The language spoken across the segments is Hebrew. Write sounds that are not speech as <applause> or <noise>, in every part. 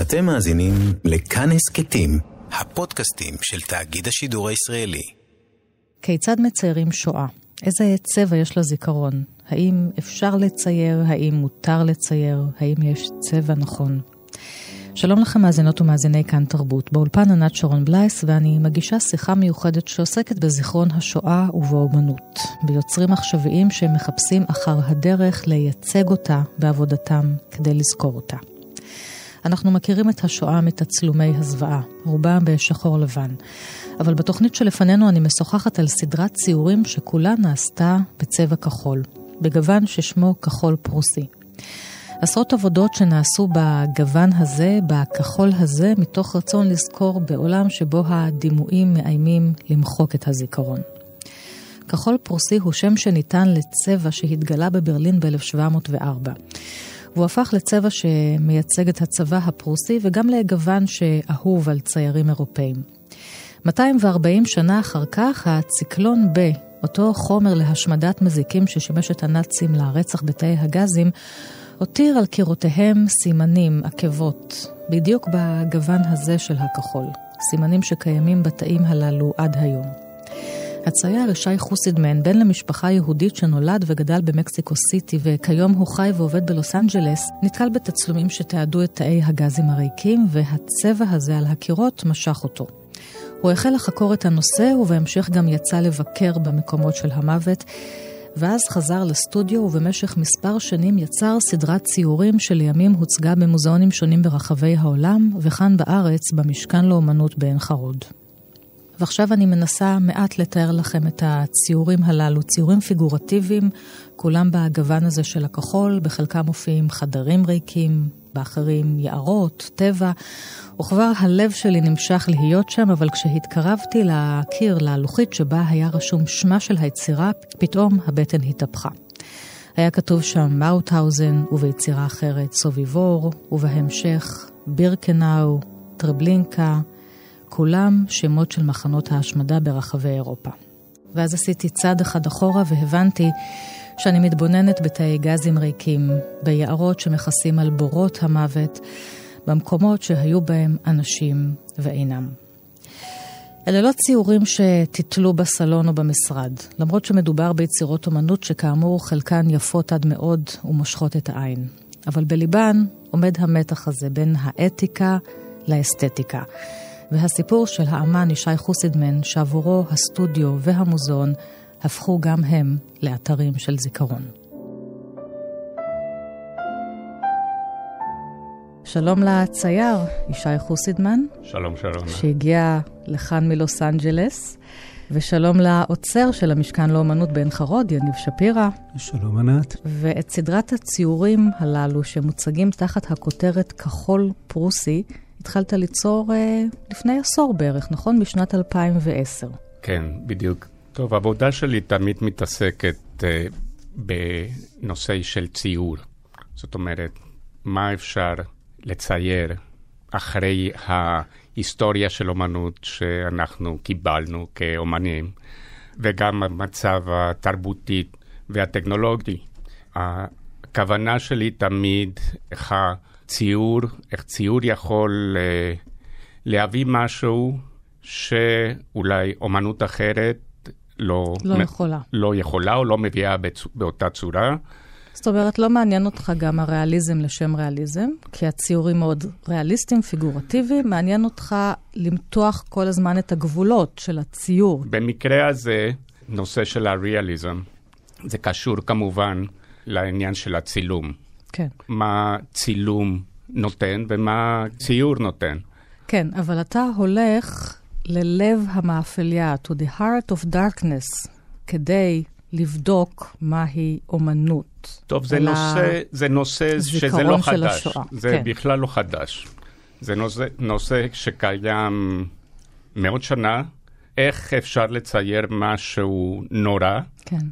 אתם מאזינים לכאן הסכתים, הפודקאסטים של תאגיד השידור הישראלי. כיצד מציירים שואה? איזה צבע יש לזיכרון? האם אפשר לצייר? האם מותר לצייר? האם יש צבע נכון? שלום לכם מאזינות ומאזיני כאן תרבות. באולפן ענת שרון בלייס ואני מגישה שיחה מיוחדת שעוסקת בזיכרון השואה ובאומנות. ביוצרים עכשוויים שמחפשים אחר הדרך לייצג אותה בעבודתם כדי לזכור אותה. אנחנו מכירים את השואה מתצלומי הזוועה, רובם בשחור לבן. אבל בתוכנית שלפנינו אני משוחחת על סדרת ציורים שכולה נעשתה בצבע כחול, בגוון ששמו כחול פרוסי. עשרות עבודות שנעשו בגוון הזה, בכחול הזה, מתוך רצון לזכור בעולם שבו הדימויים מאיימים למחוק את הזיכרון. כחול פרוסי הוא שם שניתן לצבע שהתגלה בברלין ב-1704. והוא הפך לצבע שמייצג את הצבא הפרוסי וגם לגוון שאהוב על ציירים אירופאים. 240 שנה אחר כך, הציקלון ב, אותו חומר להשמדת מזיקים ששימש את הנאצים לרצח בתאי הגזים, הותיר על קירותיהם סימנים, עקבות, בדיוק בגוון הזה של הכחול. סימנים שקיימים בתאים הללו עד היום. הצייר ישי חוסידמן, בן למשפחה יהודית שנולד וגדל במקסיקו סיטי וכיום הוא חי ועובד בלוס אנג'לס, נתקל בתצלומים שתיעדו את תאי הגזים הריקים והצבע הזה על הקירות משך אותו. הוא החל לחקור את הנושא ובהמשך גם יצא לבקר במקומות של המוות. ואז חזר לסטודיו ובמשך מספר שנים יצר סדרת ציורים שלימים הוצגה במוזיאונים שונים ברחבי העולם, וכאן בארץ, במשכן לאומנות בעין חרוד. ועכשיו אני מנסה מעט לתאר לכם את הציורים הללו, ציורים פיגורטיביים, כולם בגוון הזה של הכחול, בחלקם מופיעים חדרים ריקים, באחרים יערות, טבע, וכבר הלב שלי נמשך להיות שם, אבל כשהתקרבתי לקיר, ללוחית שבה היה רשום שמה של היצירה, פתאום הבטן התהפכה. היה כתוב שם מאוטהאוזן, וביצירה אחרת סוביבור, ובהמשך בירקנאו, טרבלינקה, כולם שמות של מחנות ההשמדה ברחבי אירופה. ואז עשיתי צעד אחד אחורה והבנתי שאני מתבוננת בתאי גזים ריקים, ביערות שמכסים על בורות המוות, במקומות שהיו בהם אנשים ואינם. אלה לא ציורים שתתלו בסלון או במשרד, למרות שמדובר ביצירות אומנות שכאמור חלקן יפות עד מאוד ומושכות את העין. אבל בליבן עומד המתח הזה בין האתיקה לאסתטיקה. והסיפור של האמן ישי חוסידמן, שעבורו הסטודיו והמוזיאון הפכו גם הם לאתרים של זיכרון. שלום לצייר, ישי חוסידמן. שלום, שלום. שהגיע לכאן מלוס אנג'לס. ושלום לעוצר של המשכן לאומנות בעין חרוד, יניב שפירא. שלום, ענת. ואת סדרת הציורים הללו שמוצגים תחת הכותרת כחול פרוסי, התחלת ליצור אה, לפני עשור בערך, נכון? בשנת 2010. כן, בדיוק. טוב, העבודה שלי תמיד מתעסקת אה, בנושא של ציור. זאת אומרת, מה אפשר לצייר אחרי ההיסטוריה של אומנות שאנחנו קיבלנו כאומנים, וגם המצב התרבותי והטכנולוגי. הכוונה שלי תמיד, איך ציור, איך ציור יכול uh, להביא משהו שאולי אומנות אחרת לא, לא יכולה. לא יכולה או לא מביאה בצ... באותה צורה. זאת אומרת, לא מעניין אותך גם הריאליזם לשם ריאליזם, כי הציורים מאוד ריאליסטיים, פיגורטיביים, מעניין אותך למתוח כל הזמן את הגבולות של הציור. במקרה הזה, נושא של הריאליזם, זה קשור כמובן לעניין של הצילום. כן. מה צילום נותן ומה ציור נותן. כן, אבל אתה הולך ללב המאפליה, to the heart of darkness, כדי לבדוק מהי אומנות. טוב, זה נושא, זה נושא שזה לא חדש. השואה. זה כן. בכלל לא חדש. זה נושא, נושא שקיים מאות שנה. איך אפשר לצייר משהו נורא כן.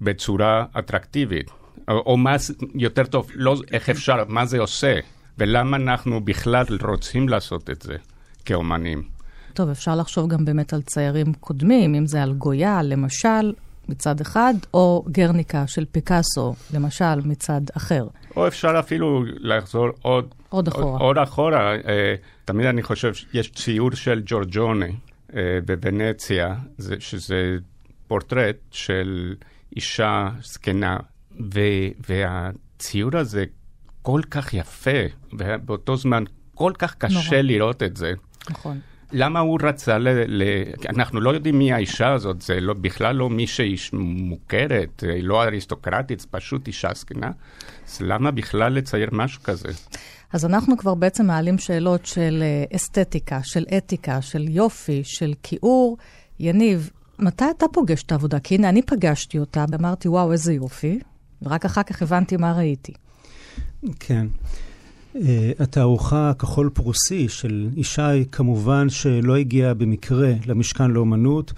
בצורה אטרקטיבית? או, מה, יותר טוב, לא איך אפשר, מה זה עושה, ולמה אנחנו בכלל רוצים לעשות את זה כאומנים. טוב, אפשר לחשוב גם באמת על ציירים קודמים, אם זה על גויה, למשל, מצד אחד, או גרניקה של פיקאסו, למשל, מצד אחר. או אפשר אפילו לחזור עוד, עוד אחורה. עוד, עוד אחורה. אה, תמיד אני חושב שיש ציור של ג'ורג'וני אה, בוונציה, זה, שזה פורטרט של אישה זקנה, והציור הזה כל כך יפה, ובאותו זמן כל כך קשה נורא. לראות את זה. נכון. למה הוא רצה ל... ל... אנחנו לא יודעים מי האישה הזאת, זה לא, בכלל לא מישהי מוכרת, היא לא אריסטוקרטית, זה פשוט אישה זקנה. אז למה בכלל לצייר משהו כזה? אז אנחנו כבר בעצם מעלים שאלות של אה, אסתטיקה, של אתיקה, של יופי, של כיעור. יניב, מתי אתה פוגש את העבודה? כי הנה, אני פגשתי אותה, ואמרתי, וואו, איזה יופי, ורק אחר כך הבנתי מה ראיתי. כן. Uh, התערוכה הכחול פרוסי של ישי, כמובן שלא הגיעה במקרה למשכן לאומנות,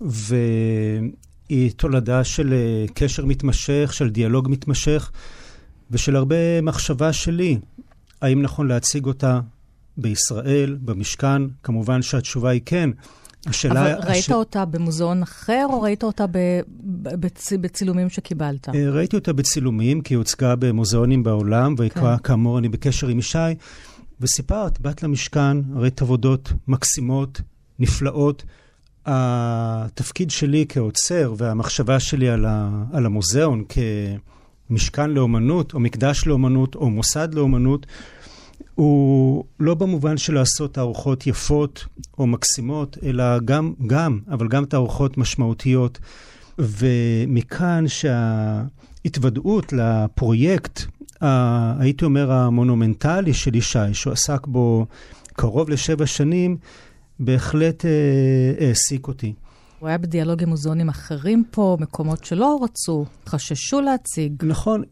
והיא תולדה של uh, קשר מתמשך, של דיאלוג מתמשך, ושל הרבה מחשבה שלי, האם נכון להציג אותה בישראל, במשכן? כמובן שהתשובה היא כן. השאלה... אבל ראית הש... אותה במוזיאון אחר, או ראית אותה ב... בצ... בצילומים שקיבלת? אה, ראיתי אותה בצילומים, כי היא הוצגה במוזיאונים בעולם, וכאמור, כן. אני בקשר עם ישי, וסיפרת, באת למשכן, ראית עבודות מקסימות, נפלאות. התפקיד שלי כעוצר והמחשבה שלי על, ה... על המוזיאון כמשכן לאומנות, או מקדש לאומנות, או מוסד לאומנות, הוא לא במובן של לעשות תערוכות יפות או מקסימות, אלא גם, גם, אבל גם תערוכות משמעותיות. ומכאן שההתוודעות לפרויקט, ה, הייתי אומר, המונומנטלי של ישי, שהוא עסק בו קרוב לשבע שנים, בהחלט אה, העסיק אותי. הוא היה בדיאלוג עם מוזיאונים אחרים פה, מקומות שלא רצו, חששו להציג. נכון,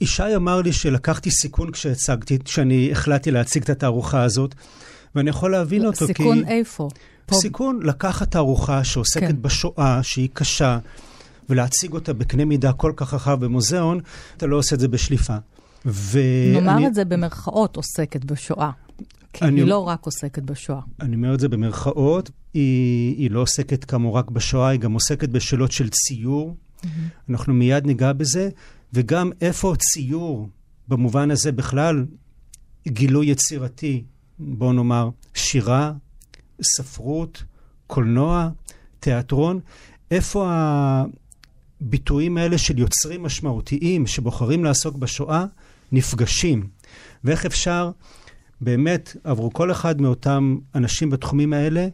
ישי אמר לי שלקחתי סיכון כשהצגתי, כשאני החלטתי להציג את התערוכה הזאת, ואני יכול להבין אותו סיכון כי... סיכון איפה? פה... סיכון לקחת תערוכה שעוסקת כן. בשואה, שהיא קשה, ולהציג אותה בקנה מידה כל כך רחב במוזיאון, אתה לא עושה את זה בשליפה. ו... נאמר אני... את זה במרכאות עוסקת בשואה. כי אני... היא לא רק עוסקת בשואה. אני אומר את זה במרכאות, היא, היא לא עוסקת כאמור רק בשואה, היא גם עוסקת בשאלות של ציור. Mm-hmm. אנחנו מיד ניגע בזה, וגם איפה ציור, במובן הזה בכלל, גילוי יצירתי, בואו נאמר, שירה, ספרות, קולנוע, תיאטרון, איפה הביטויים האלה של יוצרים משמעותיים שבוחרים לעסוק בשואה נפגשים, ואיך אפשר, באמת, עברו כל אחד מאותם אנשים בתחומים האלה,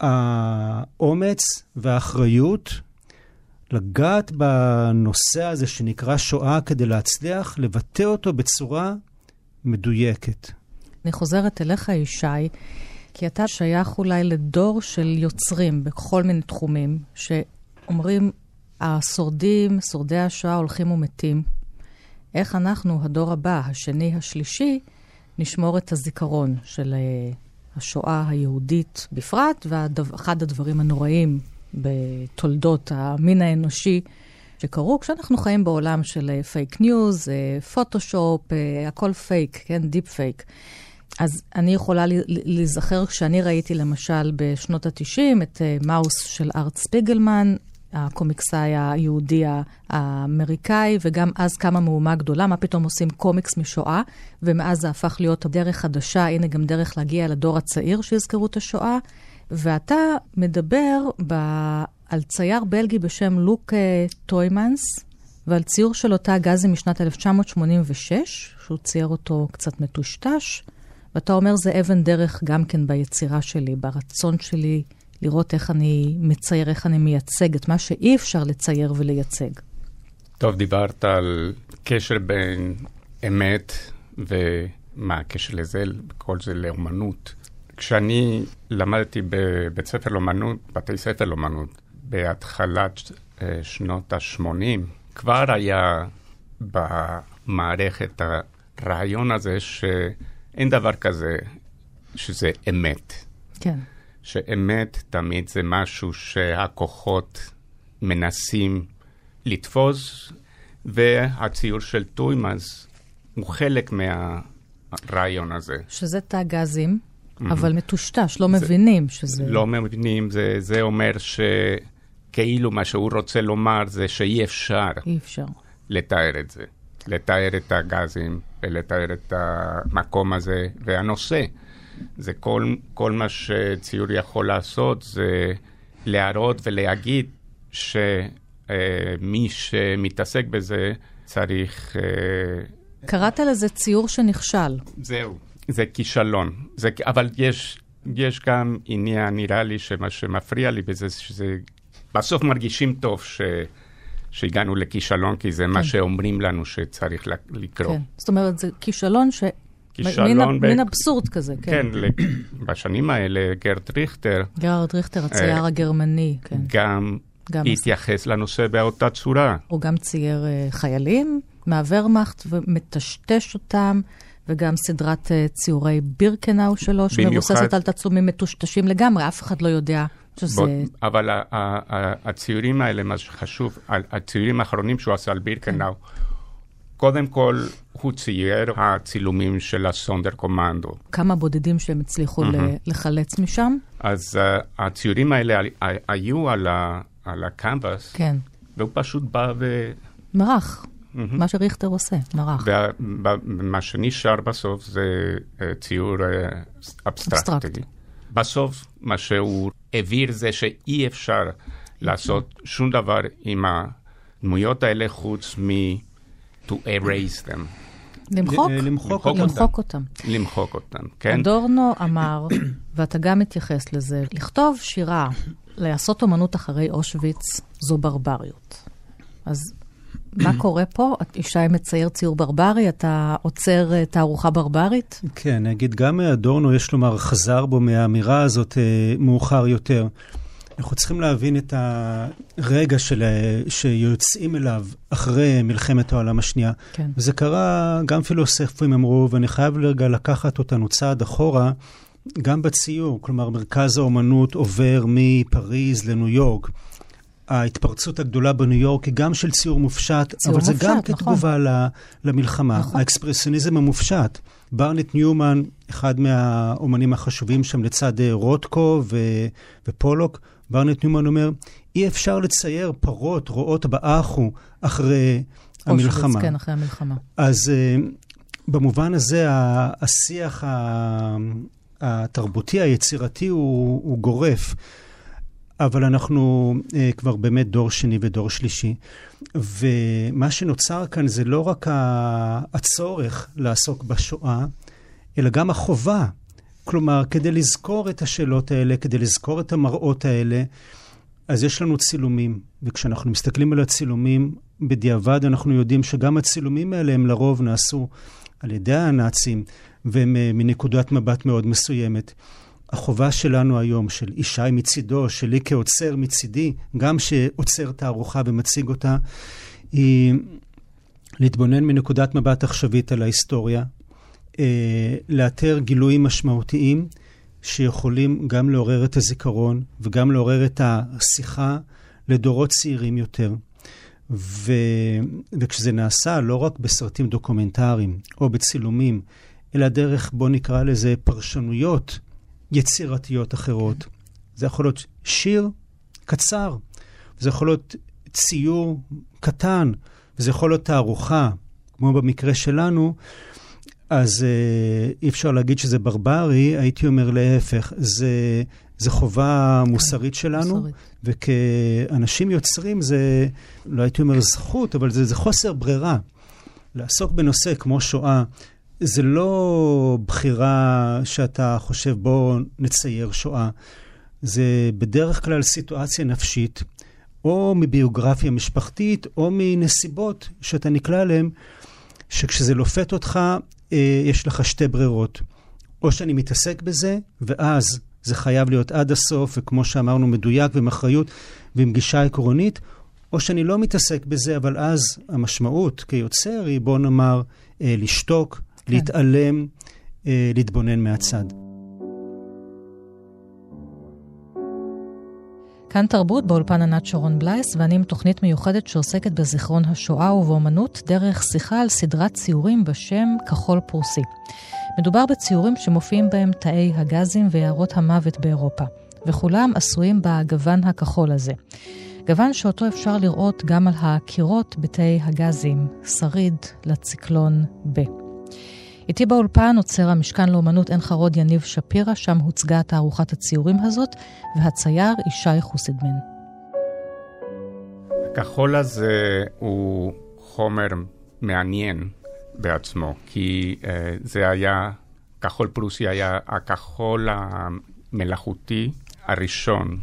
האומץ והאחריות לגעת בנושא הזה שנקרא שואה כדי להצליח לבטא אותו בצורה מדויקת. אני חוזרת אליך, ישי, כי אתה שייך אולי לדור של יוצרים בכל מיני תחומים, שאומרים, השורדים, שורדי השואה הולכים ומתים. איך אנחנו, הדור הבא, השני, השלישי, נשמור את הזיכרון של אה, השואה היהודית בפרט, ואחד הדברים הנוראים בתולדות המין האנושי שקרו, כשאנחנו חיים בעולם של פייק ניוז, פוטושופ, הכל פייק, כן? דיפ פייק. אז אני יכולה להיזכר כשאני ראיתי למשל בשנות ה-90 את אה, מאוס של ארט ספיגלמן, הקומיקסאי היהודי האמריקאי, וגם אז קמה מהומה גדולה, מה פתאום עושים קומיקס משואה, ומאז זה הפך להיות דרך חדשה, הנה גם דרך להגיע לדור הצעיר שיזכרו את השואה. ואתה מדבר ב... על צייר בלגי בשם לוק טוימנס, ועל ציור של תא הגזים משנת 1986, שהוא צייר אותו קצת מטושטש, ואתה אומר זה אבן דרך גם כן ביצירה שלי, ברצון שלי לראות איך אני מצייר, איך אני מייצג את מה שאי אפשר לצייר ולייצג. טוב, דיברת על קשר בין אמת ומה הקשר לזה, כל זה לאומנות. כשאני למדתי בבית ספר לאמנות, בתי ספר לאמנות, בהתחלת אה, שנות ה-80, כבר היה במערכת הרעיון הזה שאין דבר כזה שזה אמת. כן. שאמת תמיד זה משהו שהכוחות מנסים לתפוס, והציור של טוימאז הוא חלק מהרעיון הזה. שזה תא גזים. אבל מטושטש, לא מבינים שזה... לא מבינים, זה, זה אומר שכאילו מה שהוא רוצה לומר זה שאי אפשר. אי אפשר. לתאר את זה. לתאר את הגזים ולתאר את המקום הזה והנושא. זה כל, כל מה שציור יכול לעשות זה להראות ולהגיד שמי שמתעסק בזה צריך... אה, קראת לזה ציור שנכשל. זהו, זה כישלון. זה, אבל יש, יש גם עניין, נראה לי שמה שמפריע לי בזה, שזה בסוף מרגישים טוב ש... שהגענו לכישלון, כי זה כן. מה שאומרים לנו שצריך לקרוא. כן, זאת אומרת, זה כישלון ש... כישלון... מין, ב... אבסורד כזה, כן. כן, בשנים האלה גרד ריכטר... גרד ריכטר, הצייר אה, הגרמני, כן. גם, גם התייחס לנושא באותה צורה. הוא גם צייר uh, חיילים מהוורמאכט ומטשטש אותם. וגם סדרת uh, ציורי בירקנאו שלו, שמבוססת על תצלומים מטושטשים לגמרי, אף אחד לא יודע שזה... בוא, אבל הציורים האלה, מה שחשוב, הציורים האחרונים שהוא עשה על בירקנאו, כן. קודם כל, הוא צייר הצילומים של הזונדרקומנדו. כמה בודדים שהם הצליחו אהמ. לחלץ משם? אז אה, הציורים האלה היו על, ה, על הקנבס, כן. והוא פשוט בא ו... מרח. אהמ. מה שריכטר עושה, מרח. ומה שנשאר בסוף זה אה, ציור אה, אבסטרקטי. אבסטרקט. בסוף, מה שהוא העביר זה שאי אפשר לעשות שום דבר עם הדמויות האלה חוץ מ... to erase them. למחוק? למחוק, למחוק אותם. למחוק אותם, כן. אדורנו אמר, ואתה גם מתייחס לזה, לכתוב שירה, לעשות אומנות אחרי אושוויץ, זו ברבריות. אז מה קורה פה? ישי מצייר ציור ברברי, אתה עוצר אה, תערוכה ברברית? כן, אני אגיד, גם אדורנו, יש לומר, חזר בו מהאמירה הזאת אה, מאוחר יותר. אנחנו צריכים להבין את הרגע של, שיוצאים אליו אחרי מלחמת העולם השנייה. כן. וזה קרה, גם פילוסופים אמרו, ואני חייב רגע לקחת אותנו צעד אחורה, גם בציור. כלומר, מרכז האומנות עובר מפריז לניו יורק. ההתפרצות הגדולה בניו יורק היא גם של ציור מופשט, ציור אבל מופשט, זה גם נכון. כתגובה למלחמה. נכון. האקספרסיוניזם המופשט. ברנט ניומן, אחד מהאומנים החשובים שם לצד אה, רוטקו ו- ופולוק, ברנט ניומן אומר, אי אפשר לצייר פרות רואות באחו אחרי המלחמה. אושוויץ, כן, אחרי המלחמה. אז uh, במובן הזה, השיח התרבותי, היצירתי, הוא, הוא גורף. אבל אנחנו uh, כבר באמת דור שני ודור שלישי. ומה שנוצר כאן זה לא רק הצורך לעסוק בשואה, אלא גם החובה. כלומר, כדי לזכור את השאלות האלה, כדי לזכור את המראות האלה, אז יש לנו צילומים. וכשאנחנו מסתכלים על הצילומים, בדיעבד אנחנו יודעים שגם הצילומים האלה הם לרוב נעשו על ידי הנאצים, והם uh, מנקודת מבט מאוד מסוימת. החובה שלנו היום, של ישי מצידו, שלי כעוצר מצידי, גם שעוצר תערוכה ומציג אותה, היא להתבונן מנקודת מבט עכשווית על ההיסטוריה, אה, לאתר גילויים משמעותיים שיכולים גם לעורר את הזיכרון וגם לעורר את השיחה לדורות צעירים יותר. ו... וכשזה נעשה לא רק בסרטים דוקומנטריים או בצילומים, אלא דרך, בוא נקרא לזה, פרשנויות יצירתיות אחרות. זה יכול להיות שיר קצר, זה יכול להיות ציור קטן, וזה יכול להיות תערוכה, כמו במקרה שלנו, אז אה, אי אפשר להגיד שזה ברברי, הייתי אומר להפך, זה, זה חובה כן, מוסרית שלנו, מוסרית. וכאנשים יוצרים זה, לא הייתי אומר זכות, אבל זה, זה חוסר ברירה. לעסוק בנושא כמו שואה, זה לא בחירה שאתה חושב, בוא נצייר שואה. זה בדרך כלל סיטואציה נפשית, או מביוגרפיה משפחתית, או מנסיבות שאתה נקלע אליהן, שכשזה לופת אותך, אה, יש לך שתי ברירות. או שאני מתעסק בזה, ואז זה חייב להיות עד הסוף, וכמו שאמרנו, מדויק ועם אחריות ועם גישה עקרונית, או שאני לא מתעסק בזה, אבל אז המשמעות כיוצר היא, בוא נאמר, אה, לשתוק, כן. להתעלם, אה, להתבונן מהצד. כאן תרבות באולפן ענת שרון בלייס, ואני עם תוכנית מיוחדת שעוסקת בזיכרון השואה ובאמנות דרך שיחה על סדרת ציורים בשם כחול פרוסי. מדובר בציורים שמופיעים בהם תאי הגזים ויערות המוות באירופה, וכולם עשויים בגוון הכחול הזה. גוון שאותו אפשר לראות גם על הקירות בתאי הגזים, שריד לציקלון ב'. איתי באולפן עוצר המשכן לאומנות עין חרוד יניב שפירא, שם הוצגה תערוכת הציורים הזאת, והצייר ישי חוסידמן. הכחול הזה הוא חומר מעניין בעצמו, כי uh, זה היה, כחול פרוסי היה הכחול המלאכותי הראשון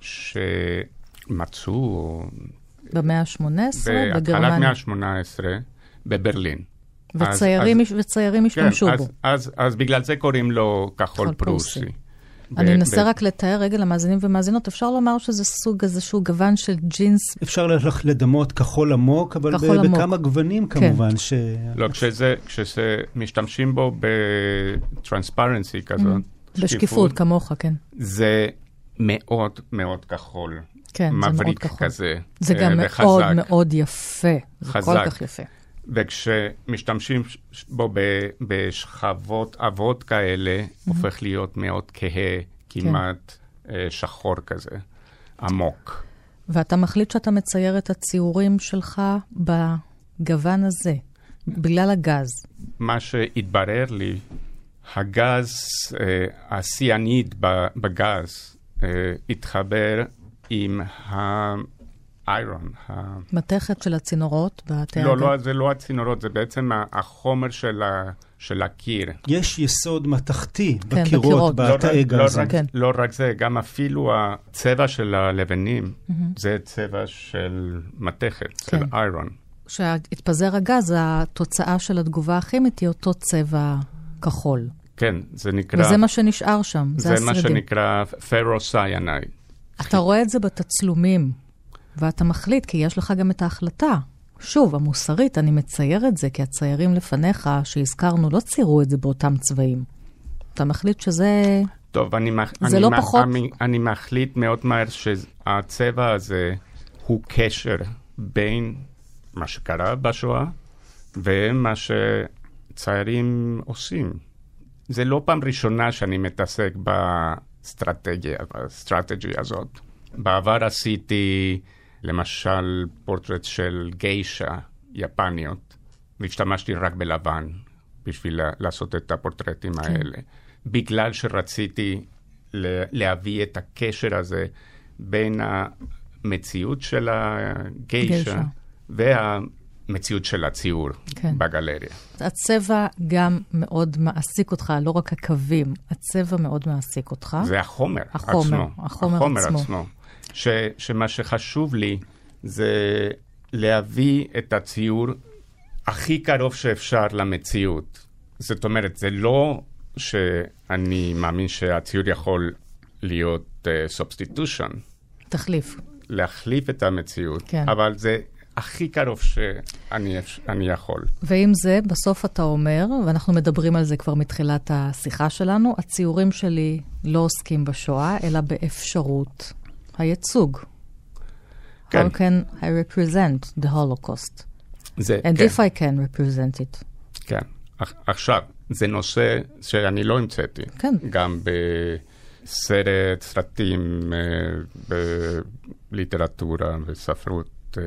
שמצאו... במאה ה-18? בגרמניה. בהתחלת מאה ה-18 בברלין. וציירים, אז, וציירים כן, השתמשו כן, בו. אז, אז, אז בגלל זה קוראים לו כחול פרוסי. פרוסי. אני אנסה רק לתאר רגע למאזינים ומאזינות, אפשר לומר שזה סוג איזשהו גוון של ג'ינס. אפשר לדמות כחול עמוק, אבל כחול עמוק. בכמה גוונים כן. כמובן. כן. ש... לא, כשזה, כשזה משתמשים בו בטרנספרנסי כזאת, mm, בשקיפות, כמוך, כן. זה מאוד מאוד כחול. כן, זה מאוד כחול. כזה. זה גם וחזק. מאוד מאוד יפה. זה חזק. כל כך יפה. וכשמשתמשים בו בשכבות אבות כאלה, mm-hmm. הופך להיות מאוד כהה, כמעט כן. שחור כזה, עמוק. ואתה מחליט שאתה מצייר את הציורים שלך בגוון הזה, בגלל הגז. מה שהתברר לי, הגז, אה, הסיאניד בגז, אה, התחבר עם ה... איירון. מתכת של הצינורות בתאגה? לא, לא, זה לא הצינורות, זה בעצם החומר של, ה, של הקיר. יש יסוד מתכתי כן, בקירות, בתאי גז. לא, לא, רק, כן. לא רק זה, גם אפילו הצבע של הלבנים, mm-hmm. זה צבע של מתכת, כן. של איירון. כשהתפזר הגז, התוצאה של התגובה הכימית היא אותו צבע כחול. כן, זה נקרא... וזה מה שנשאר שם, זה, זה מה שנקרא פרוסיאנייד. אתה רואה את זה בתצלומים. ואתה מחליט, כי יש לך גם את ההחלטה. שוב, המוסרית, אני מצייר את זה, כי הציירים לפניך, שהזכרנו, לא ציירו את זה באותם צבעים. אתה מחליט שזה... טוב, אני, זה אני, לא פחות... אני, אני מחליט מאוד מהר שהצבע הזה הוא קשר בין מה שקרה בשואה ומה שציירים עושים. זה לא פעם ראשונה שאני מתעסק באסטרטגיה, באסטרטגיה הזאת. בעבר עשיתי למשל פורטרט של גיישה יפניות, והשתמשתי רק בלבן בשביל לעשות את הפורטרטים כן. האלה, בגלל שרציתי להביא את הקשר הזה בין המציאות של הגיישה והמציאות של הציור כן. בגלריה. הצבע גם מאוד מעסיק אותך, לא רק הקווים, הצבע מאוד מעסיק אותך. זה החומר, החומר עצמו. החומר, החומר עצמו. עצמו. ש, שמה שחשוב לי זה להביא את הציור הכי קרוב שאפשר למציאות. זאת אומרת, זה לא שאני מאמין שהציור יכול להיות substitution. אה, תחליף. להחליף את המציאות, כן. אבל זה הכי קרוב שאני יכול. ועם זה, בסוף אתה אומר, ואנחנו מדברים על זה כבר מתחילת השיחה שלנו, הציורים שלי לא עוסקים בשואה, אלא באפשרות הייצוג. כן. How can I represent the Holocaust? זה, And כן. if I can represent it. כן. עכשיו, זה נושא שאני לא המצאתי. כן. גם בסרט, סרטים, אה, בליטרטורה, בספרות. אה,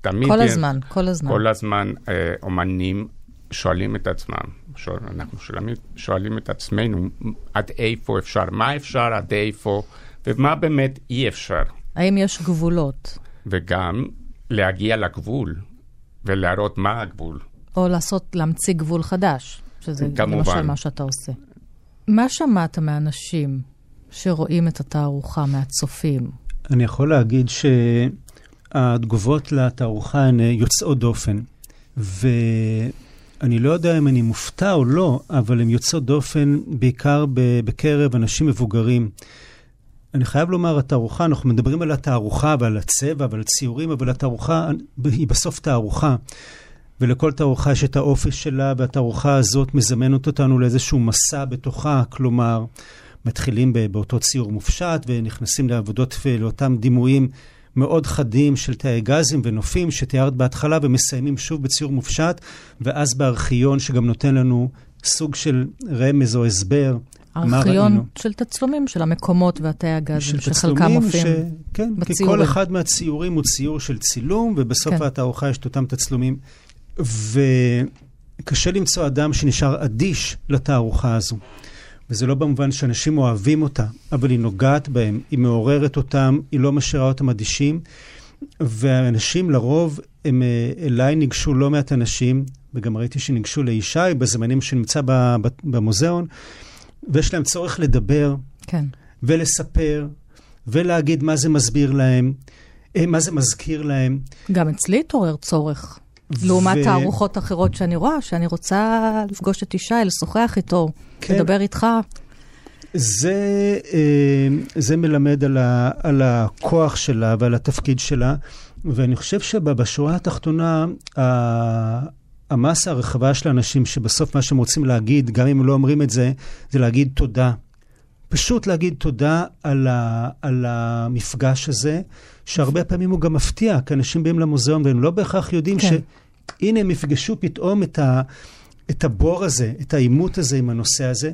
תמיד... כל הזמן, כל הזמן. כל הזמן אה, אומנים שואלים את עצמם, שואל, אנחנו שואלים, שואלים את עצמנו עד איפה אפשר, מה אפשר עד איפה. ומה באמת אי אפשר. האם יש גבולות? וגם להגיע לגבול ולהראות מה הגבול. או לעשות, להמציא גבול חדש, שזה כמובן. למשל מה שאתה עושה. מה שמעת מאנשים שרואים את התערוכה, מהצופים? אני יכול להגיד שהתגובות לתערוכה הן יוצאות דופן. ואני לא יודע אם אני מופתע או לא, אבל הן יוצאות דופן בעיקר בקרב אנשים מבוגרים. אני חייב לומר, התערוכה, אנחנו מדברים על התערוכה ועל הצבע ועל ציורים, אבל התערוכה היא בסוף תערוכה. ולכל תערוכה יש את האופי שלה, והתערוכה הזאת מזמנת אותנו לאיזשהו מסע בתוכה, כלומר, מתחילים באותו ציור מופשט ונכנסים לעבודות ולאותם דימויים מאוד חדים של תאי גזים ונופים שתיארת בהתחלה, ומסיימים שוב בציור מופשט, ואז בארכיון שגם נותן לנו סוג של רמז או הסבר ארכיון של תצלומים של המקומות והתאי הגזים, שחלקם מופיעים ש... כן, בציורים. כי כל אחד מהציורים הוא ציור של צילום, ובסוף כן. התערוכה יש את אותם תצלומים. וקשה למצוא אדם שנשאר אדיש לתערוכה הזו. וזה לא במובן שאנשים אוהבים אותה, אבל היא נוגעת בהם, היא מעוררת אותם, היא לא משאירה אותם אדישים. והאנשים לרוב, הם אה, אליי ניגשו לא מעט אנשים, וגם ראיתי שניגשו לישי בזמנים שנמצא במוזיאון, ויש להם צורך לדבר, כן. ולספר, ולהגיד מה זה מסביר להם, אה, מה זה מזכיר להם. גם אצלי התעורר צורך. ו... לעומת תערוכות אחרות שאני רואה, שאני רוצה לפגוש את ישי, לשוחח איתו, כן. לדבר איתך. זה, אה, זה מלמד על, ה, על הכוח שלה ועל התפקיד שלה, ואני חושב שבשורה התחתונה, המסה הרחבה של האנשים שבסוף מה שהם רוצים להגיד, גם אם הם לא אומרים את זה, זה להגיד תודה. פשוט להגיד תודה על, ה, על המפגש הזה, שהרבה פעמים הוא גם מפתיע, כי אנשים באים למוזיאון והם לא בהכרח יודעים כן. שהנה הם יפגשו פתאום את, ה, את הבור הזה, את העימות הזה עם הנושא הזה.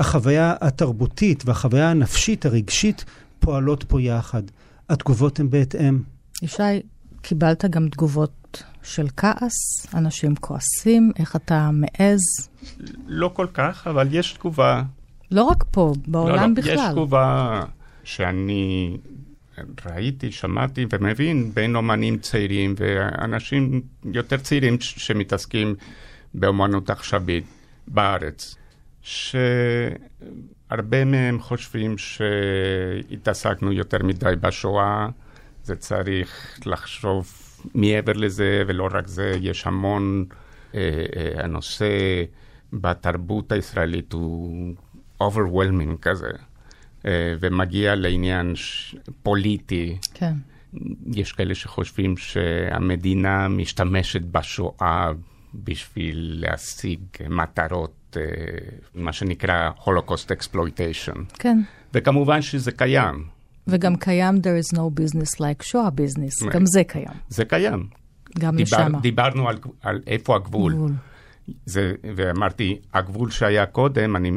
החוויה התרבותית והחוויה הנפשית, הרגשית, פועלות פה יחד. התגובות הן בהתאם. ישי, קיבלת גם תגובות של כעס? אנשים כועסים? איך אתה מעז? לא כל כך, אבל יש תגובה. לא רק פה, בעולם לא, לא, בכלל. יש תגובה שאני ראיתי, שמעתי ומבין בין אומנים צעירים ואנשים יותר צעירים שמתעסקים באומנות עכשווית בארץ. שהרבה מהם חושבים שהתעסקנו יותר מדי בשואה, זה צריך לחשוב מעבר לזה, ולא רק זה, יש המון, אה, אה, הנושא בתרבות הישראלית הוא overwhelming כזה, אה, ומגיע לעניין ש... פוליטי. כן. יש כאלה שחושבים שהמדינה משתמשת בשואה בשביל להשיג מטרות אה, מה שנקרא Holocaust exploitation. כן. וכמובן שזה קיים. וגם קיים there is no business like show business, גם זה קיים. זה קיים. גם דיבר, לשם. דיברנו על, על איפה הגבול. גבול. זה, ואמרתי, הגבול שהיה קודם, אני,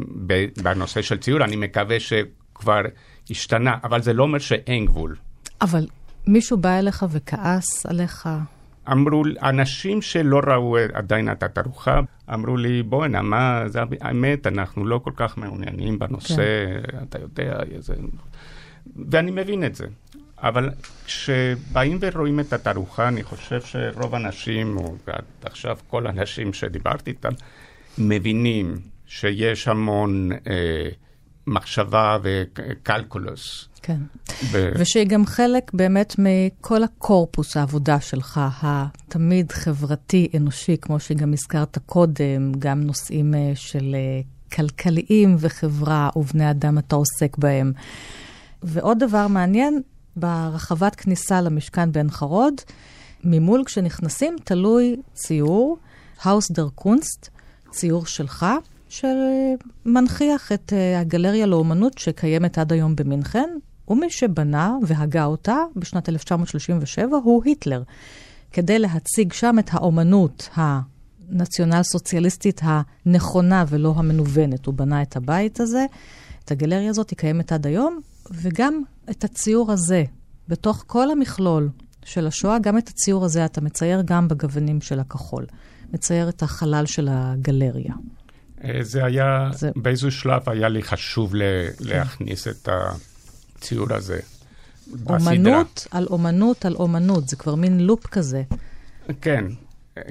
בנושא של ציור, אני מקווה שכבר השתנה, אבל זה לא אומר שאין גבול. אבל מישהו בא אליך וכעס עליך אמרו, אנשים שלא ראו עדיין את התערוכה, אמרו לי, בואנה, מה, זה האמת, אנחנו לא כל כך מעוניינים בנושא, כן. אתה יודע, איזה... ואני מבין את זה. אבל כשבאים ורואים את התערוכה, אני חושב שרוב האנשים, או עכשיו כל האנשים שדיברתי איתם, מבינים שיש המון אה, מחשבה ו calculus כן. ו... ושהיא גם חלק באמת מכל הקורפוס העבודה שלך, התמיד חברתי, אנושי, כמו שגם הזכרת קודם, גם נושאים אה, של אה, כלכליים וחברה ובני אדם אתה עוסק בהם. ועוד דבר מעניין, ברחבת כניסה למשכן בעין חרוד, ממול כשנכנסים תלוי ציור, האוס דר קונסט, ציור שלך, שמנכיח את אה, הגלריה לאומנות שקיימת עד היום במינכן, ומי שבנה והגה אותה בשנת 1937 הוא היטלר, כדי להציג שם את האומנות הנציונל-סוציאליסטית הנכונה ולא המנוונת. הוא בנה את הבית הזה, את הגלריה הזאת, היא קיימת עד היום, וגם את הציור הזה, בתוך כל המכלול של השואה, גם את הציור הזה אתה מצייר גם בגוונים של הכחול. מצייר את החלל של הגלריה. אה, זה היה, זה... באיזשהו שלב היה לי חשוב ל- כן. להכניס את. הציור הזה. אומנות בסדרה. על אומנות על אומנות, זה כבר מין לופ כזה. כן,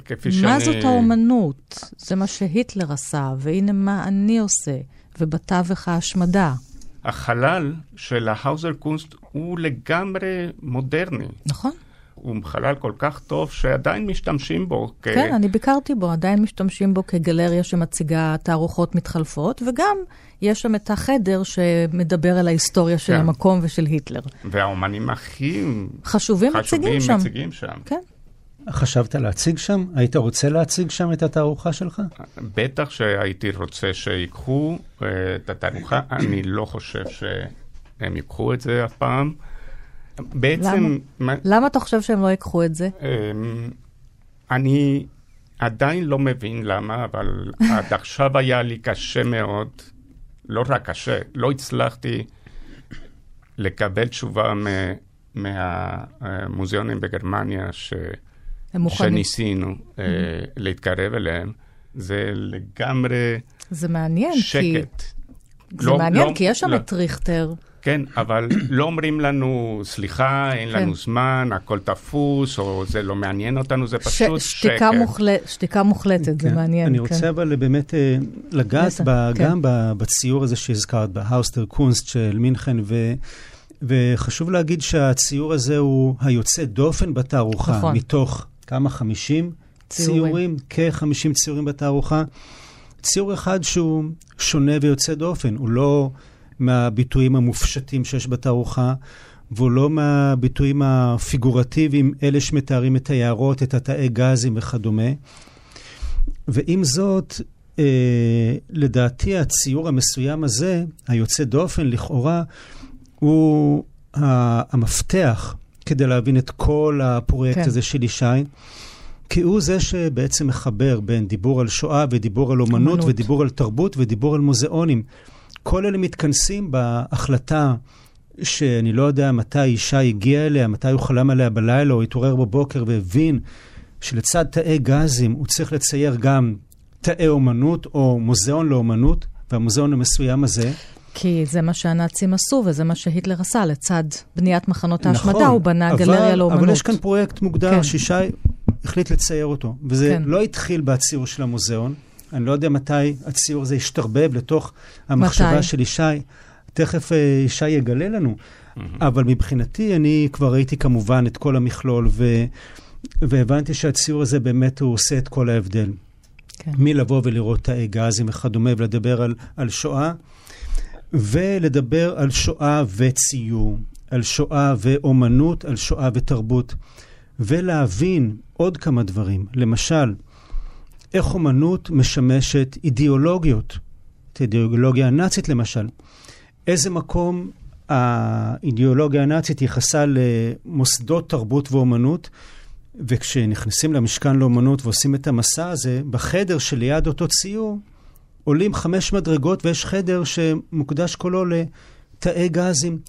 כפי שאני... מה זאת האומנות? זה מה שהיטלר עשה, והנה מה אני עושה, ובתווך ההשמדה. החלל של ההאוזר קונסט הוא לגמרי מודרני. נכון. הוא חלל כל כך טוב שעדיין משתמשים בו. כ... כן, אני ביקרתי בו, עדיין משתמשים בו כגלריה שמציגה תערוכות מתחלפות, וגם יש שם את החדר שמדבר על ההיסטוריה של כן. המקום ושל היטלר. והאומנים הכי חשובים, חשובים מציגים שם. מציגים שם. כן. חשבת להציג שם? היית רוצה להציג שם את התערוכה שלך? בטח שהייתי רוצה שיקחו אה, את התערוכה. אני לא חושב שהם ייקחו את זה אף פעם. בעצם... למה? מה... למה אתה חושב שהם לא ייקחו את זה? אמ, אני עדיין לא מבין למה, אבל <laughs> עד עכשיו היה לי קשה מאוד לא רק קשה, לא הצלחתי לקבל תשובה מהמוזיאונים בגרמניה ש, שניסינו mm-hmm. להתקרב אליהם. זה לגמרי זה מעניין, שקט. כי... זה לא, מעניין, לא, כי יש שם לא, את ריכטר. כן, אבל לא אומרים לנו, סליחה, אין כן. לנו זמן, הכל תפוס, או זה לא מעניין אותנו, זה פשוט ש- שתיקה שקר. מוחל... שתיקה מוחלטת, כן. זה מעניין. אני כן. רוצה אבל באמת אה, לגעת ב, כן. גם בציור הזה שהזכרת, בהאוס דר קונסט של מינכן, ו... וחשוב להגיד שהציור הזה הוא היוצא דופן בתערוכה, נכון. מתוך כמה? 50 ציורים, כ-50 ציורים בתערוכה. ציור אחד שהוא שונה ויוצא דופן, הוא לא מהביטויים המופשטים שיש בתערוכה, והוא לא מהביטויים הפיגורטיביים, אלה שמתארים את היערות, את התאי גזים וכדומה. ועם זאת, אה, לדעתי הציור המסוים הזה, היוצא דופן לכאורה, הוא המפתח כדי להבין את כל הפרויקט כן. הזה של ישי. כי הוא זה שבעצם מחבר בין דיבור על שואה ודיבור על אומנות, אומנות ודיבור על תרבות ודיבור על מוזיאונים. כל אלה מתכנסים בהחלטה שאני לא יודע מתי אישה הגיעה אליה, מתי הוא חלם עליה בלילה או התעורר בבוקר והבין שלצד תאי גזים הוא צריך לצייר גם תאי אומנות או מוזיאון לאומנות, והמוזיאון המסוים הזה כי זה מה שהנאצים עשו, וזה מה שהיטלר עשה, לצד בניית מחנות ההשמדה, נכון, הוא בנה אבל, גלריה לאומנות. אבל יש כאן פרויקט מוגדר כן. שישי החליט לצייר אותו. וזה כן. לא התחיל בציור של המוזיאון. אני לא יודע מתי הציור הזה השתרבב לתוך המחשבה מתי? של ישי. תכף uh, ישי יגלה לנו. Mm-hmm. אבל מבחינתי, אני כבר ראיתי כמובן את כל המכלול, ו... והבנתי שהציור הזה באמת הוא עושה את כל ההבדל. כן. מלבוא ולראות תאי גזים וכדומה, ולדבר על, על שואה, ולדבר על שואה וציור, על שואה ואומנות, על שואה ותרבות. ולהבין עוד כמה דברים. למשל, איך אומנות משמשת אידיאולוגיות, את האידיאולוגיה הנאצית למשל. איזה מקום האידיאולוגיה הנאצית ייחסה למוסדות תרבות ואומנות, וכשנכנסים למשכן לאומנות ועושים את המסע הזה, בחדר שליד אותו ציור עולים חמש מדרגות ויש חדר שמוקדש כולו לתאי גזים.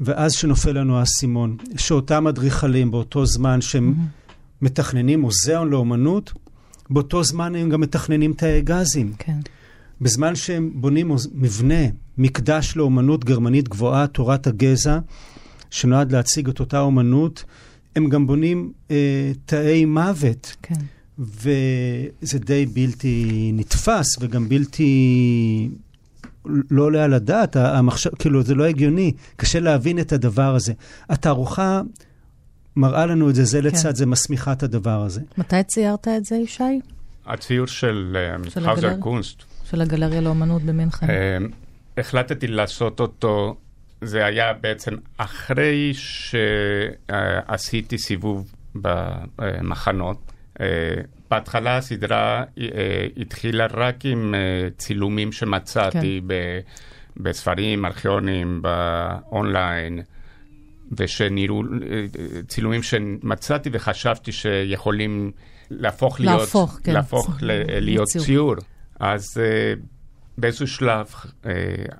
ואז שנופל לנו האסימון, שאותם אדריכלים באותו זמן שהם mm-hmm. מתכננים מוזיאון לאומנות, באותו זמן הם גם מתכננים תאי גזים. כן. בזמן שהם בונים מבנה, מקדש לאומנות גרמנית גבוהה, תורת הגזע, שנועד להציג את אותה אומנות, הם גם בונים אה, תאי מוות. כן. וזה די בלתי נתפס וגם בלתי לא עולה על הדעת, המחשב, כאילו זה לא הגיוני, קשה להבין את הדבר הזה. התערוכה מראה לנו את זה, זה כן. לצד זה מסמיכה את הדבר הזה. מתי ציירת את זה, ישי? הציור של אה, קונסט. של הגלריה לאומנות במינכן. אה, החלטתי לעשות אותו, זה היה בעצם אחרי שעשיתי סיבוב במחנות. אה, בהתחלה הסדרה אה, התחילה רק עם אה, צילומים שמצאתי כן. בספרים ארכיונים, באונליין, ושנראו, צילומים שמצאתי וחשבתי שיכולים להפוך להיות, להפוך, כן. להפוך ל, להיות ציור. ציור. אז באיזשהו שלב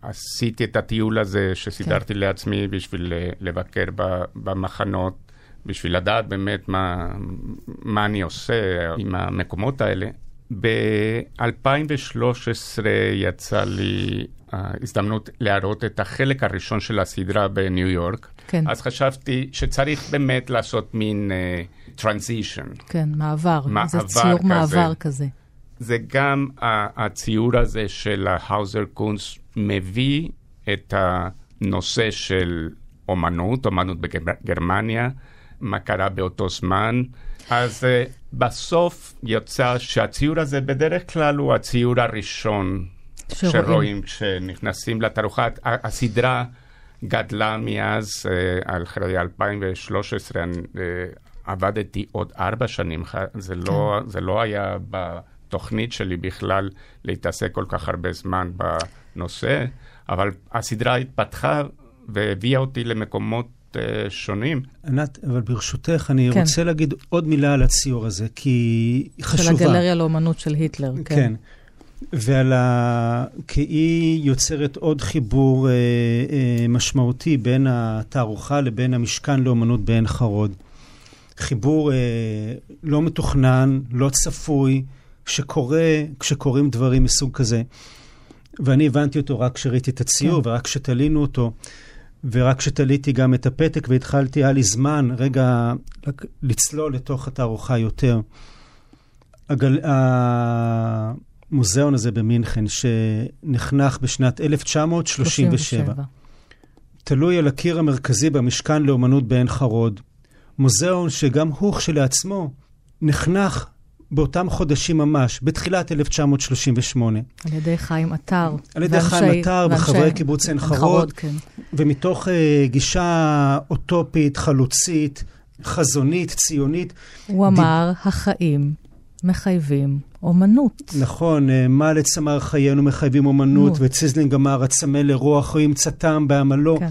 עשיתי את הטיול הזה שסידרתי כן. לעצמי בשביל לבקר במחנות. בשביל לדעת באמת מה, מה אני עושה עם המקומות האלה. ב-2013 יצא לי ההזדמנות להראות את החלק הראשון של הסדרה בניו יורק. כן. אז חשבתי שצריך באמת לעשות מין טרנזישן. אה, uh, כן, מעבר. מעבר זה ציור כזה. מעבר כזה. זה גם הציור הזה של האוזר קונס מביא את הנושא של אומנות, אומנות בגרמניה. מה קרה באותו זמן. אז uh, בסוף יוצא שהציור הזה בדרך כלל הוא הציור הראשון שרואים, שרואים כשנכנסים לתערוכה. הסדרה גדלה מאז, uh, אחרי 2013, אני uh, עבדתי עוד ארבע שנים, זה, לא, כן. זה לא היה בתוכנית שלי בכלל להתעסק כל כך הרבה זמן בנושא, אבל הסדרה התפתחה והביאה אותי למקומות uh, שונים. ענת, אבל ברשותך, אני כן. רוצה להגיד עוד מילה על הציור הזה, כי היא חשובה. של הגלריה לאומנות של היטלר, כן. כן. ועל ה... כי היא יוצרת עוד חיבור אה, אה, משמעותי בין התערוכה לבין המשכן לאומנות בעין חרוד. חיבור אה, לא מתוכנן, לא צפוי, שקורה כשקורים דברים מסוג כזה. ואני הבנתי אותו רק כשראיתי את הציור כן. ורק כשתלינו אותו. ורק כשתליתי גם את הפתק והתחלתי, היה לי זמן רגע לצלול לתוך התערוכה יותר. הגל... המוזיאון הזה במינכן, שנחנך בשנת 1937, 37. תלוי על הקיר המרכזי במשכן לאומנות בעין חרוד. מוזיאון שגם הוא כשלעצמו נחנך באותם חודשים ממש, בתחילת 1938. על ידי חיים עטר. על ידי חיים עטר וחברי קיבוץ עין חרוד. כן. ומתוך uh, גישה אוטופית, חלוצית, חזונית, ציונית. הוא דיב... אמר, החיים מחייבים אומנות. נכון, uh, מלץ אמר חיינו מחייבים אומנות, וציזלינג אמר הצמא לרוח ימצא טעם בעמלו. כן.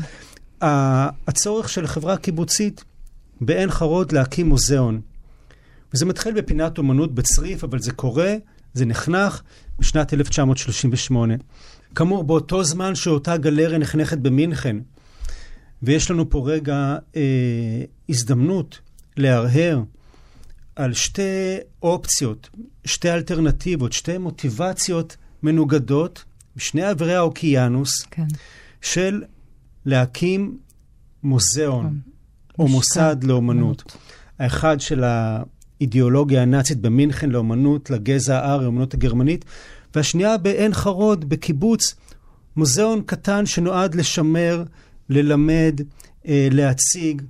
הצורך של חברה קיבוצית בעין חרוד להקים מוזיאון. וזה מתחיל בפינת אומנות בצריף, אבל זה קורה, זה נחנך בשנת 1938. כאמור, באותו זמן שאותה גלריה נחנכת במינכן, ויש לנו פה רגע אה, הזדמנות להרהר על שתי אופציות, שתי אלטרנטיבות, שתי מוטיבציות מנוגדות בשני עברי האוקיינוס, כן. של להקים מוזיאון כן. או מוסד לאומנות. האחד של האידיאולוגיה הנאצית במינכן לאומנות, לגזע הארי, לאומנות הגרמנית, והשנייה בעין חרוד, בקיבוץ, מוזיאון קטן שנועד לשמר, ללמד, אה, להציג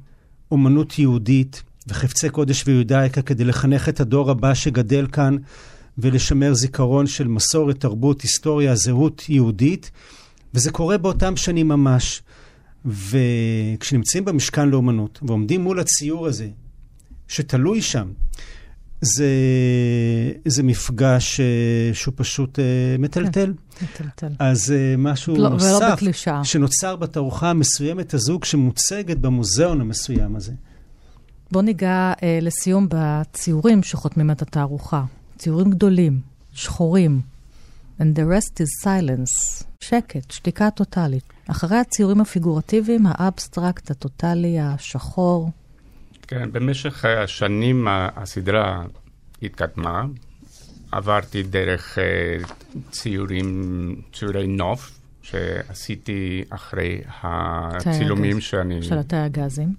אומנות יהודית וחפצי קודש ויהודאיקה כדי לחנך את הדור הבא שגדל כאן ולשמר זיכרון של מסורת, תרבות, היסטוריה, זהות יהודית. וזה קורה באותם שנים ממש. וכשנמצאים במשכן לאומנות ועומדים מול הציור הזה, שתלוי שם, זה, זה מפגש uh, שהוא פשוט uh, מטלטל. כן, מטלטל. אז uh, משהו לא, נוסף שנוצר בתערוכה המסוימת הזו כשמוצגת במוזיאון המסוים הזה. בוא ניגע uh, לסיום בציורים שחותמים את התערוכה. ציורים גדולים, שחורים. And the rest is silence. שקט, שתיקה טוטאלית. אחרי הציורים הפיגורטיביים, האבסטרקט הטוטאלי, השחור. כן, במשך השנים הסדרה התקדמה. עברתי דרך uh, ציורים, ציורי נוף, שעשיתי אחרי הצילומים שאני... של התאי הגזים.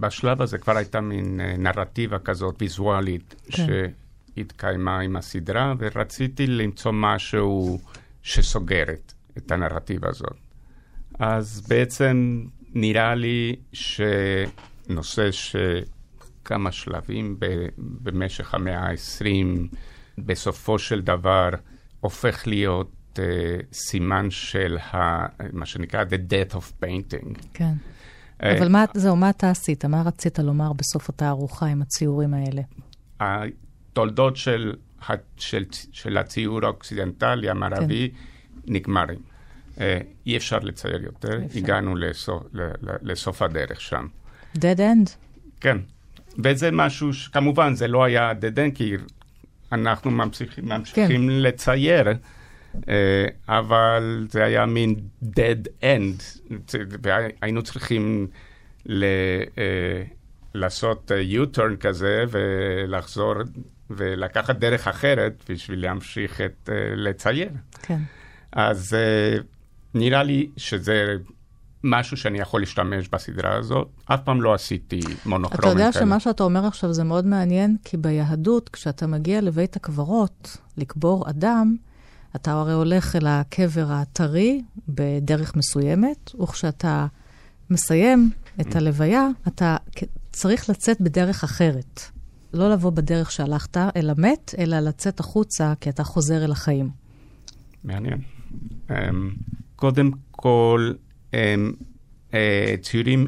בשלב הזה כבר הייתה מין uh, נרטיבה כזאת ויזואלית, כן. שהתקיימה עם הסדרה, ורציתי למצוא משהו שסוגרת את הנרטיבה הזאת. אז בעצם נראה לי שנושא שכמה שלבים במשך המאה ה-20, בסופו של דבר הופך להיות uh, סימן של ה, מה שנקרא The Death of Painting. כן. אה, אבל מה, זהו, מה אתה עשית? מה רצית לומר בסוף התערוכה עם הציורים האלה? התולדות של, של, של הציור האוקסידנטלי המערבי כן. נגמרים. אה, אי אפשר לצייר יותר, אפשר. הגענו לסוף, לסוף הדרך שם. Dead end? כן, וזה משהו, כמובן זה לא היה dead end, כי אנחנו ממשיכים, ממשיכים כן. לצייר, אה, אבל זה היה מין dead end, והיינו צריכים ל, אה, לעשות U-turn כזה ולחזור ולקחת דרך אחרת בשביל להמשיך את, לצייר. כן. אז נראה לי שזה משהו שאני יכול להשתמש בסדרה הזאת. אף פעם לא עשיתי מונוכרומים כאלה. אתה יודע שמה שאתה אומר עכשיו זה מאוד מעניין, כי ביהדות, כשאתה מגיע לבית הקברות לקבור אדם, אתה הרי הולך אל הקבר הטרי בדרך מסוימת, וכשאתה מסיים את mm. הלוויה, אתה צריך לצאת בדרך אחרת. לא לבוא בדרך שהלכת אל המת, אלא לצאת החוצה, כי אתה חוזר אל החיים. מעניין. Um, קודם כל, ציורים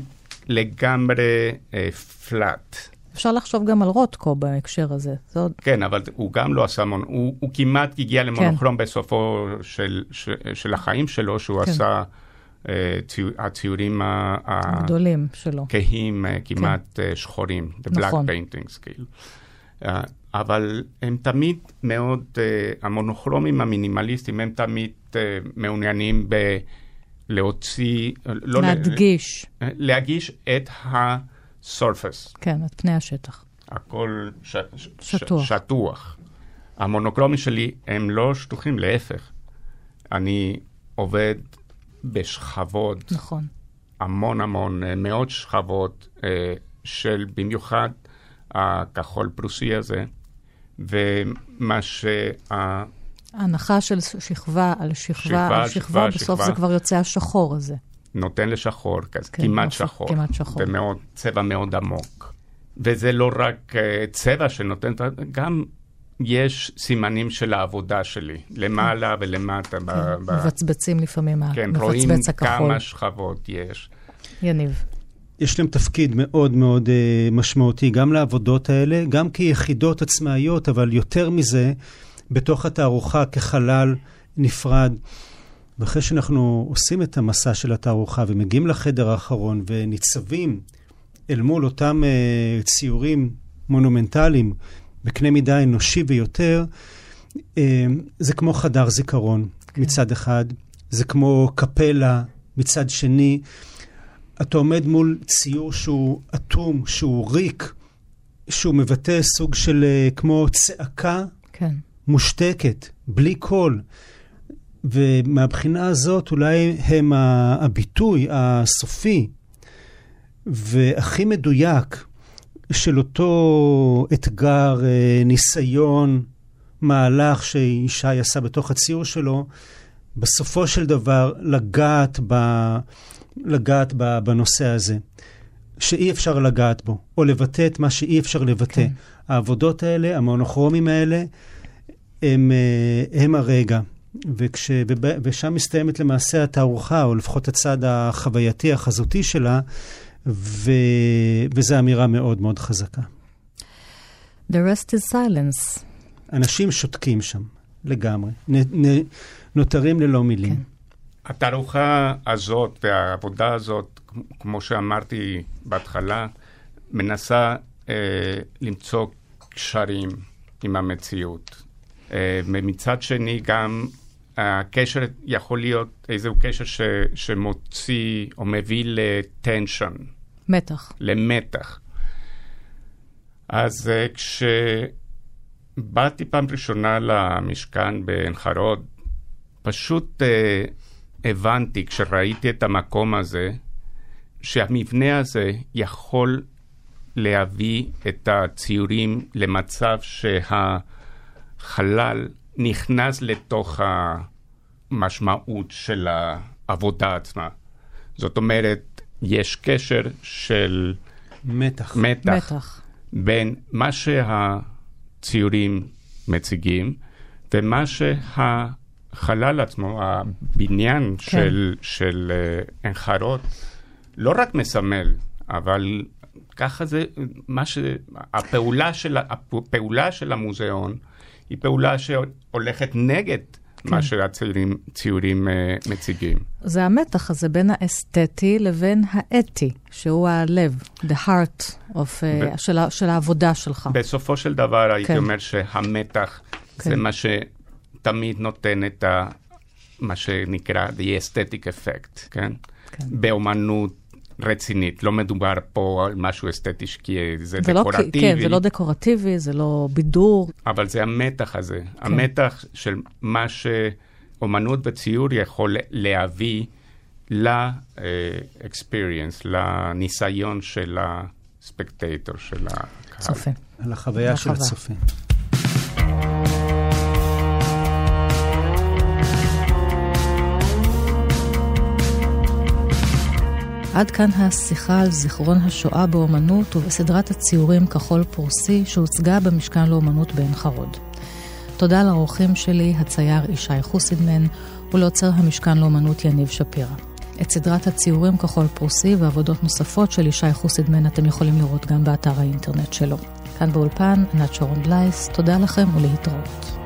לגמרי אה, פלאט. אפשר לחשוב גם על רוטקו בהקשר הזה. עוד... כן, אבל הוא גם לא עשה, מונ... הוא, הוא כמעט הגיע למונוכרום כן. בסופו של, של, של החיים שלו, שהוא כן. עשה uh, ציור, הציורים הגדולים שלו. כהים, uh, כמעט כן. שחורים, the black נכון. paintings, כאילו. אה, אבל הם תמיד מאוד, אה, המונוכרומים המינימליסטים, הם תמיד אה, מעוניינים ב... להוציא... לא להדגיש. להגיש את ה-surface. כן, את פני השטח. הכל ש... שטוח. ש... שטוח. המונוקרומי שלי הם לא שטוחים, להפך. אני עובד בשכבות. נכון. המון המון, מאות שכבות של במיוחד הכחול פרוסי הזה, ומה שה... ההנחה של שכבה על שכבה שכבה, על שכבה, שכבה בסוף שכבה, זה כבר יוצא השחור הזה. נותן לשחור, כזה, כן, כמעט שחור. כמעט שחור. ומאוד, צבע מאוד עמוק. וזה לא רק uh, צבע שנותן, גם יש סימנים של העבודה שלי, למעלה כן. ולמטה. כן, מבצבצים לפעמים, כן, מבצבץ הכחול. כן, רואים כמה שכבות יש. יניב. יש להם תפקיד מאוד מאוד uh, משמעותי, גם לעבודות האלה, גם כיחידות עצמאיות, אבל יותר מזה, בתוך התערוכה כחלל נפרד. ואחרי שאנחנו עושים את המסע של התערוכה ומגיעים לחדר האחרון וניצבים אל מול אותם uh, ציורים מונומנטליים בקנה מידה אנושי ויותר, uh, זה כמו חדר זיכרון כן. מצד אחד, זה כמו קפלה מצד שני. אתה עומד מול ציור שהוא אטום, שהוא ריק, שהוא מבטא סוג של uh, כמו צעקה כן. מושתקת, בלי קול. ומהבחינה הזאת אולי הם הביטוי הסופי והכי מדויק של אותו אתגר, אה, ניסיון, מהלך שישי עשה בתוך הציור שלו, בסופו של דבר לגעת ב... לגעת בנושא הזה, שאי אפשר לגעת בו, או לבטא את מה שאי אפשר לבטא. כן. העבודות האלה, המונוכרומים האלה, הם, אה, הם הרגע. וכש, ושם מסתיימת למעשה התערוכה, או לפחות הצד החווייתי, החזותי שלה, ו, וזו אמירה מאוד מאוד חזקה. The rest is silence. אנשים שותקים שם, לגמרי. נ, נ, נותרים ללא מילים. כן. התערוכה הזאת והעבודה הזאת, כמו שאמרתי בהתחלה, מנסה אה, למצוא קשרים עם המציאות. אה, ומצד שני גם הקשר יכול להיות איזשהו קשר ש, שמוציא או מביא לטנשן. מתח. למתח. אז אה, כשבאתי פעם ראשונה למשכן בעין חרוד, פשוט אה, הבנתי כשראיתי את המקום הזה, שהמבנה הזה יכול להביא את הציורים למצב שהחלל נכנס לתוך המשמעות של העבודה עצמה. זאת אומרת, יש קשר של מתח, מתח, מתח. בין מה שהציורים מציגים ומה שה... החלל עצמו, הבניין כן. של, של uh, עין לא רק מסמל, אבל ככה זה, מה ש... הפעולה של, הפעולה של המוזיאון היא פעולה שהולכת נגד כן. מה שהציורים uh, מציגים. זה המתח הזה בין האסתטי לבין האתי, שהוא הלב, the heart of, uh, ב- של, של העבודה שלך. בסופו של דבר, כן. הייתי אומר שהמתח כן. זה מה ש... תמיד נותן את ה... מה שנקרא the aesthetic effect, כן? כן. באומנות רצינית. לא מדובר פה על משהו אסתטי כי זה לא דקורטיבי. כן, זה לא דקורטיבי, זה לא בידור. אבל זה המתח הזה. כן. המתח של מה שאומנות וציור יכול להביא ל-experience, לניסיון של הספקטטור, של הקהל. צופה. על החוויה של הצופה. עד כאן השיחה על זיכרון השואה באומנות ובסדרת הציורים כחול פורסי שהוצגה במשכן לאומנות בעין חרוד. תודה לאורחים שלי, הצייר ישי חוסידמן, ולעוצר המשכן לאומנות יניב שפירא. את סדרת הציורים כחול פרוסי ועבודות נוספות של ישי חוסידמן אתם יכולים לראות גם באתר האינטרנט שלו. כאן באולפן, ענת שרון בלייס, תודה לכם ולהתראות.